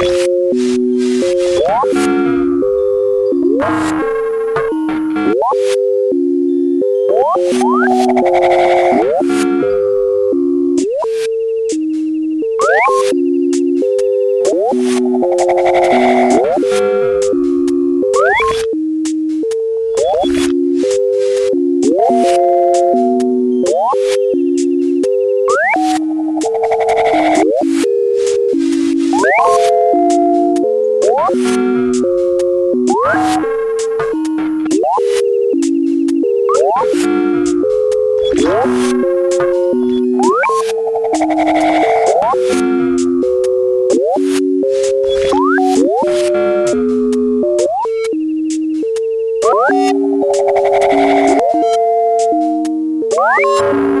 What? Música